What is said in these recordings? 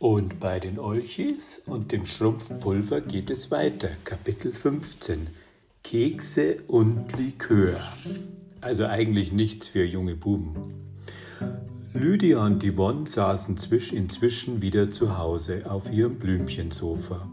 Und bei den Olchis und dem Schrumpfpulver geht es weiter. Kapitel 15. Kekse und Likör. Also eigentlich nichts für junge Buben. Lydia und Yvonne saßen inzwischen wieder zu Hause auf ihrem Blümchensofa.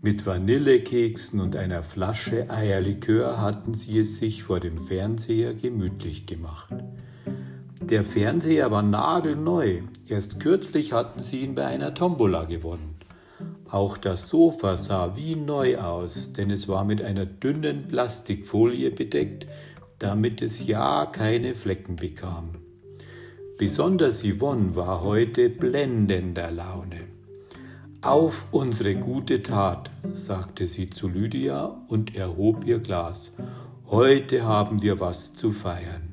Mit Vanillekeksen und einer Flasche Eierlikör hatten sie es sich vor dem Fernseher gemütlich gemacht. Der Fernseher war nagelneu. Erst kürzlich hatten sie ihn bei einer Tombola gewonnen. Auch das Sofa sah wie neu aus, denn es war mit einer dünnen Plastikfolie bedeckt, damit es ja keine Flecken bekam. Besonders Yvonne war heute blendender Laune. Auf unsere gute Tat, sagte sie zu Lydia und erhob ihr Glas. Heute haben wir was zu feiern.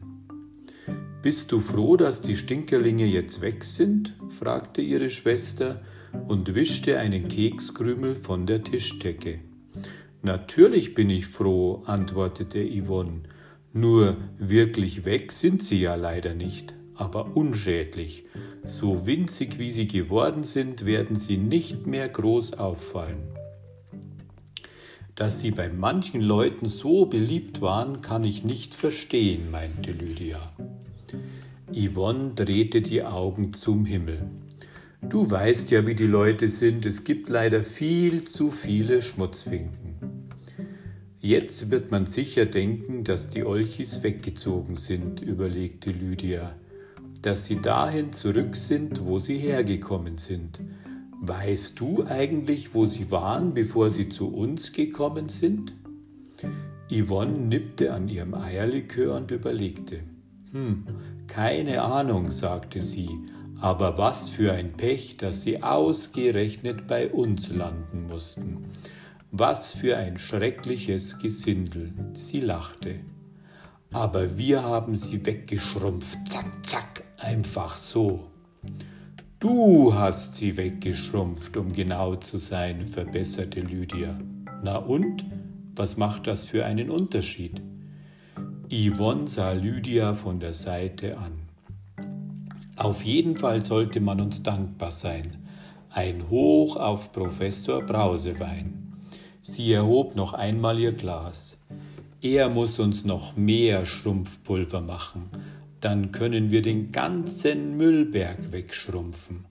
Bist du froh, dass die Stinkerlinge jetzt weg sind? fragte ihre Schwester und wischte einen Kekskrümel von der Tischdecke. Natürlich bin ich froh, antwortete Yvonne. Nur wirklich weg sind sie ja leider nicht, aber unschädlich. So winzig wie sie geworden sind, werden sie nicht mehr groß auffallen. Dass sie bei manchen Leuten so beliebt waren, kann ich nicht verstehen, meinte Lydia. Yvonne drehte die Augen zum Himmel. Du weißt ja, wie die Leute sind. Es gibt leider viel zu viele Schmutzfinken. Jetzt wird man sicher denken, dass die Olchis weggezogen sind, überlegte Lydia. Dass sie dahin zurück sind, wo sie hergekommen sind. Weißt du eigentlich, wo sie waren, bevor sie zu uns gekommen sind? Yvonne nippte an ihrem Eierlikör und überlegte. Hm, keine Ahnung, sagte sie, aber was für ein Pech, dass sie ausgerechnet bei uns landen mussten. Was für ein schreckliches Gesindel. Sie lachte. Aber wir haben sie weggeschrumpft. Zack, zack, einfach so. Du hast sie weggeschrumpft, um genau zu sein, verbesserte Lydia. Na und? Was macht das für einen Unterschied? Yvonne sah Lydia von der Seite an. Auf jeden Fall sollte man uns dankbar sein. Ein Hoch auf Professor Brausewein. Sie erhob noch einmal ihr Glas. Er muss uns noch mehr Schrumpfpulver machen, dann können wir den ganzen Müllberg wegschrumpfen.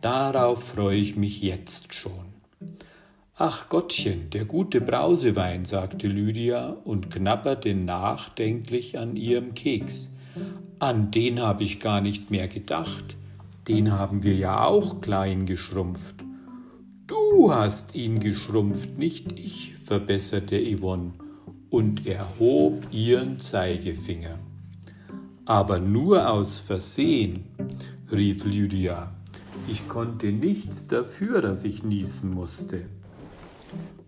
Darauf freue ich mich jetzt schon. Ach Gottchen, der gute Brausewein, sagte Lydia und knabberte nachdenklich an ihrem Keks. An den habe ich gar nicht mehr gedacht. Den haben wir ja auch klein geschrumpft. Du hast ihn geschrumpft, nicht ich, verbesserte Yvonne und erhob ihren Zeigefinger. Aber nur aus Versehen, rief Lydia. Ich konnte nichts dafür, dass ich niesen musste.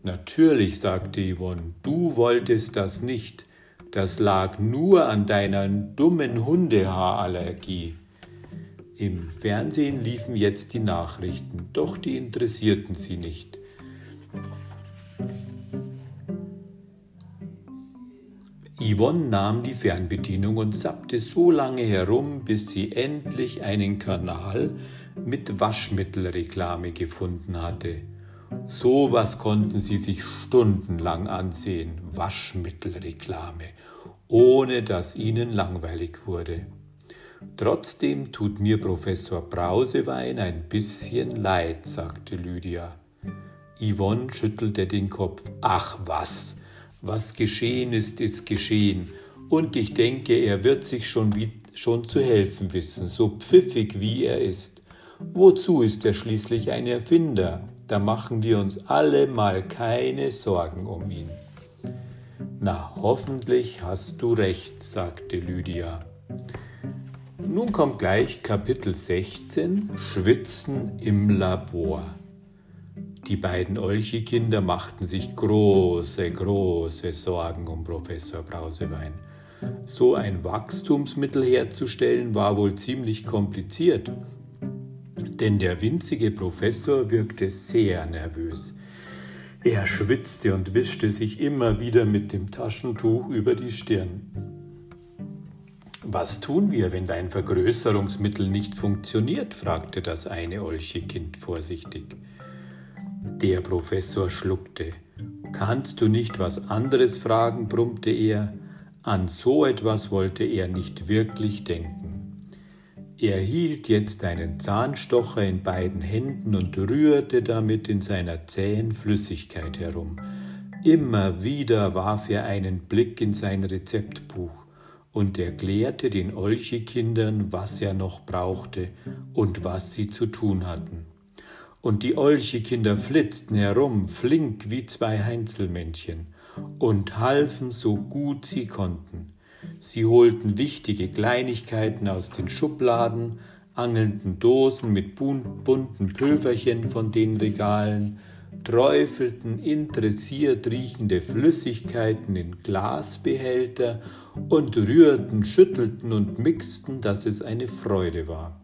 Natürlich, sagte Yvonne, du wolltest das nicht. Das lag nur an deiner dummen Hundehaarallergie. Im Fernsehen liefen jetzt die Nachrichten, doch die interessierten sie nicht. Yvonne nahm die Fernbedienung und zappte so lange herum, bis sie endlich einen Kanal mit Waschmittelreklame gefunden hatte. So was konnten sie sich stundenlang ansehen, Waschmittelreklame, ohne dass ihnen langweilig wurde. Trotzdem tut mir Professor Brausewein ein bisschen leid, sagte Lydia. Yvonne schüttelte den Kopf. Ach was, was geschehen ist, ist geschehen. Und ich denke, er wird sich schon, wie, schon zu helfen wissen, so pfiffig wie er ist. Wozu ist er schließlich ein Erfinder? Da machen wir uns alle mal keine Sorgen um ihn. Na, hoffentlich hast du recht, sagte Lydia. Nun kommt gleich Kapitel 16, Schwitzen im Labor. Die beiden Olchi-Kinder machten sich große, große Sorgen um Professor Brausewein. So ein Wachstumsmittel herzustellen war wohl ziemlich kompliziert denn der winzige Professor wirkte sehr nervös. Er schwitzte und wischte sich immer wieder mit dem Taschentuch über die Stirn. Was tun wir, wenn dein Vergrößerungsmittel nicht funktioniert? fragte das eine Olchekind vorsichtig. Der Professor schluckte. Kannst du nicht was anderes fragen? brummte er. An so etwas wollte er nicht wirklich denken. Er hielt jetzt einen Zahnstocher in beiden Händen und rührte damit in seiner zähen Flüssigkeit herum. Immer wieder warf er einen Blick in sein Rezeptbuch und erklärte den Olchekindern, was er noch brauchte und was sie zu tun hatten. Und die Olchekinder flitzten herum, flink wie zwei Heinzelmännchen, und halfen so gut sie konnten. Sie holten wichtige Kleinigkeiten aus den Schubladen, angelnden Dosen mit bunten Pülverchen von den Regalen, träufelten interessiert riechende Flüssigkeiten in Glasbehälter und rührten, schüttelten und mixten, dass es eine Freude war.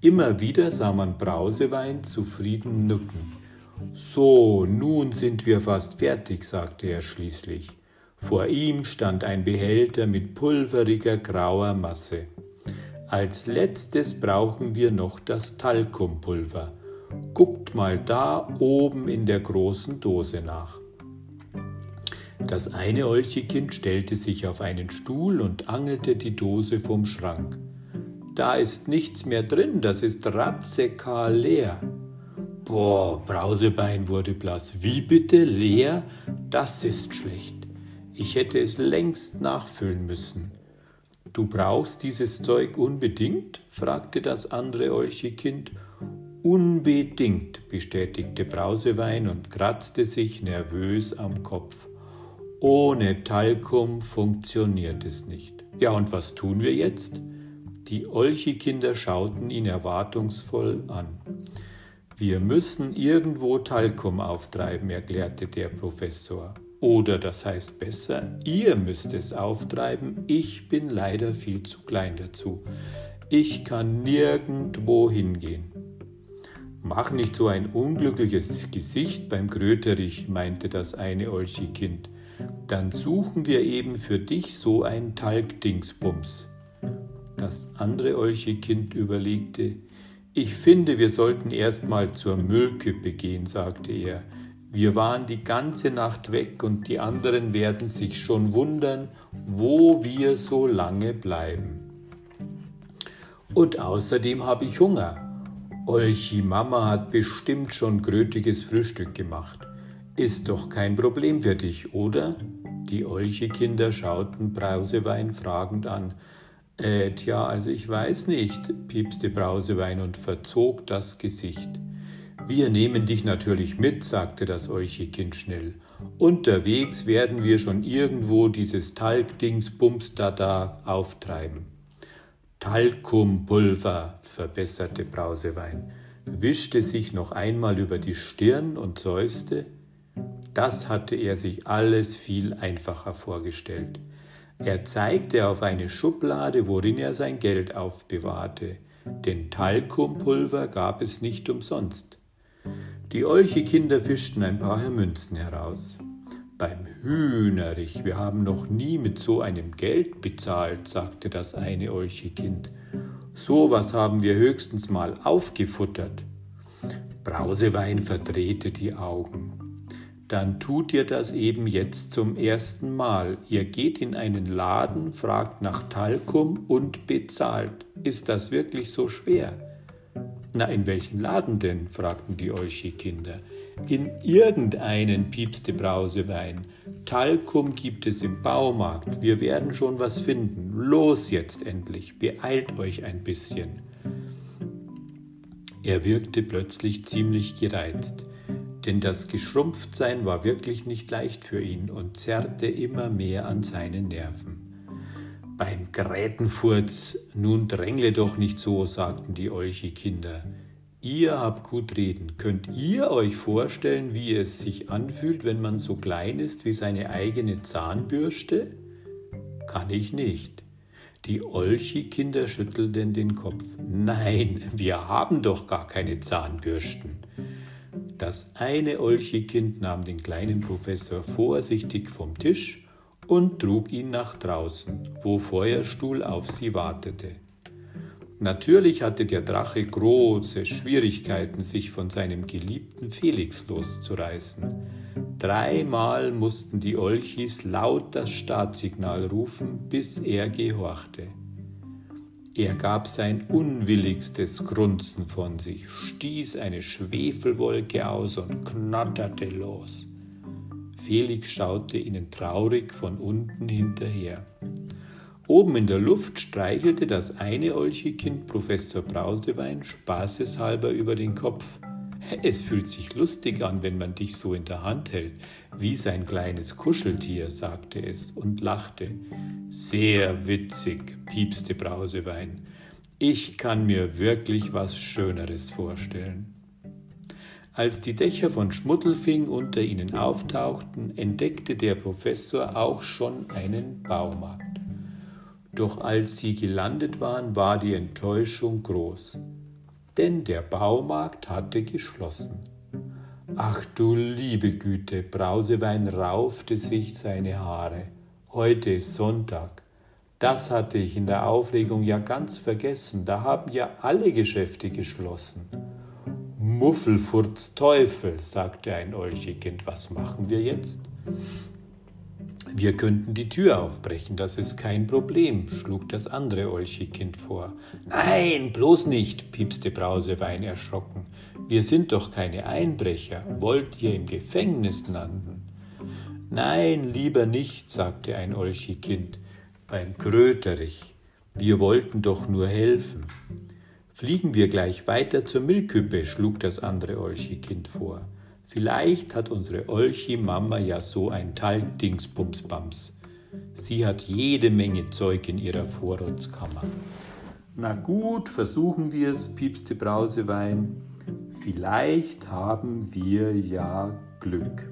Immer wieder sah man Brausewein zufrieden nücken. So, nun sind wir fast fertig, sagte er schließlich. Vor ihm stand ein Behälter mit pulveriger grauer Masse. Als letztes brauchen wir noch das Talkumpulver. Guckt mal da oben in der großen Dose nach. Das eine Olchekind stellte sich auf einen Stuhl und angelte die Dose vom Schrank. Da ist nichts mehr drin, das ist ratzekal leer. Boah, Brausebein wurde blass. Wie bitte leer? Das ist schlecht. Ich hätte es längst nachfüllen müssen. Du brauchst dieses Zeug unbedingt? fragte das andere Olchekind. Unbedingt, bestätigte Brausewein und kratzte sich nervös am Kopf. Ohne Talkum funktioniert es nicht. Ja, und was tun wir jetzt? Die Olchikinder schauten ihn erwartungsvoll an. Wir müssen irgendwo Talkum auftreiben, erklärte der Professor. Oder das heißt besser, ihr müsst es auftreiben, ich bin leider viel zu klein dazu. Ich kann nirgendwo hingehen. Mach nicht so ein unglückliches Gesicht beim Kröterich, meinte das eine Olchikind dann suchen wir eben für dich so ein Talgdingsbums. Das andere Olchekind überlegte, ich finde, wir sollten erst mal zur Müllkippe gehen, sagte er. Wir waren die ganze Nacht weg und die anderen werden sich schon wundern, wo wir so lange bleiben. Und außerdem habe ich Hunger. Olchi Mama hat bestimmt schon grötiges Frühstück gemacht. Ist doch kein Problem für dich, oder? Die Olchekinder schauten Brausewein fragend an. Äh, tja, also ich weiß nicht, piepste Brausewein und verzog das Gesicht. Wir nehmen dich natürlich mit, sagte das Olchekind schnell. Unterwegs werden wir schon irgendwo dieses Talgdingsbums da da auftreiben. Talkumpulver, verbesserte Brausewein, wischte sich noch einmal über die Stirn und seufzte. Das hatte er sich alles viel einfacher vorgestellt. Er zeigte auf eine Schublade, worin er sein Geld aufbewahrte, denn Talkumpulver gab es nicht umsonst. Die Olche-Kinder fischten ein paar Münzen heraus. Beim Hühnerich, wir haben noch nie mit so einem Geld bezahlt, sagte das eine Olche-Kind. So was haben wir höchstens mal aufgefuttert. Brausewein verdrehte die Augen dann tut ihr das eben jetzt zum ersten Mal. Ihr geht in einen Laden, fragt nach Talkum und bezahlt. Ist das wirklich so schwer? Na, in welchen Laden denn? fragten die Olchi-Kinder. In irgendeinen, piepste Brausewein. Talkum gibt es im Baumarkt. Wir werden schon was finden. Los jetzt endlich. Beeilt euch ein bisschen. Er wirkte plötzlich ziemlich gereizt denn das Geschrumpftsein war wirklich nicht leicht für ihn und zerrte immer mehr an seinen Nerven. Beim Grätenfurz, nun drängle doch nicht so, sagten die Olchi-Kinder. Ihr habt gut reden. Könnt ihr euch vorstellen, wie es sich anfühlt, wenn man so klein ist wie seine eigene Zahnbürste? Kann ich nicht. Die Olchi-Kinder schüttelten den Kopf. Nein, wir haben doch gar keine Zahnbürsten. Das eine Olchekind nahm den kleinen Professor vorsichtig vom Tisch und trug ihn nach draußen, wo Feuerstuhl auf sie wartete. Natürlich hatte der Drache große Schwierigkeiten, sich von seinem geliebten Felix loszureißen. Dreimal mussten die Olchis laut das Startsignal rufen, bis er gehorchte. Er gab sein unwilligstes Grunzen von sich, stieß eine Schwefelwolke aus und knatterte los. Felix schaute ihnen traurig von unten hinterher. Oben in der Luft streichelte das eine Olchekind Professor Brausewein spaßeshalber über den Kopf. Es fühlt sich lustig an, wenn man dich so in der Hand hält, wie sein kleines Kuscheltier, sagte es und lachte. Sehr witzig, piepste Brausewein. Ich kann mir wirklich was Schöneres vorstellen. Als die Dächer von Schmuddelfing unter ihnen auftauchten, entdeckte der Professor auch schon einen Baumarkt. Doch als sie gelandet waren, war die Enttäuschung groß, denn der Baumarkt hatte geschlossen. Ach du liebe Güte, Brausewein raufte sich seine Haare. Heute ist Sonntag. Das hatte ich in der Aufregung ja ganz vergessen. Da haben ja alle Geschäfte geschlossen. Muffelfurz Teufel, sagte ein Olchekind, was machen wir jetzt? Wir könnten die Tür aufbrechen, das ist kein Problem, schlug das andere Olchekind vor. Nein, bloß nicht, piepste Brausewein erschrocken. Wir sind doch keine Einbrecher. Wollt ihr im Gefängnis landen? Nein, lieber nicht, sagte ein Olchekind beim Kröterich. Wir wollten doch nur helfen. Fliegen wir gleich weiter zur Milchküppe, schlug das andere Olchekind vor. Vielleicht hat unsere Olchi-Mama ja so ein Talgdingsbumsbams. Sie hat jede Menge Zeug in ihrer Vorratskammer. Na gut, versuchen wir es, piepste Brausewein. Vielleicht haben wir ja Glück.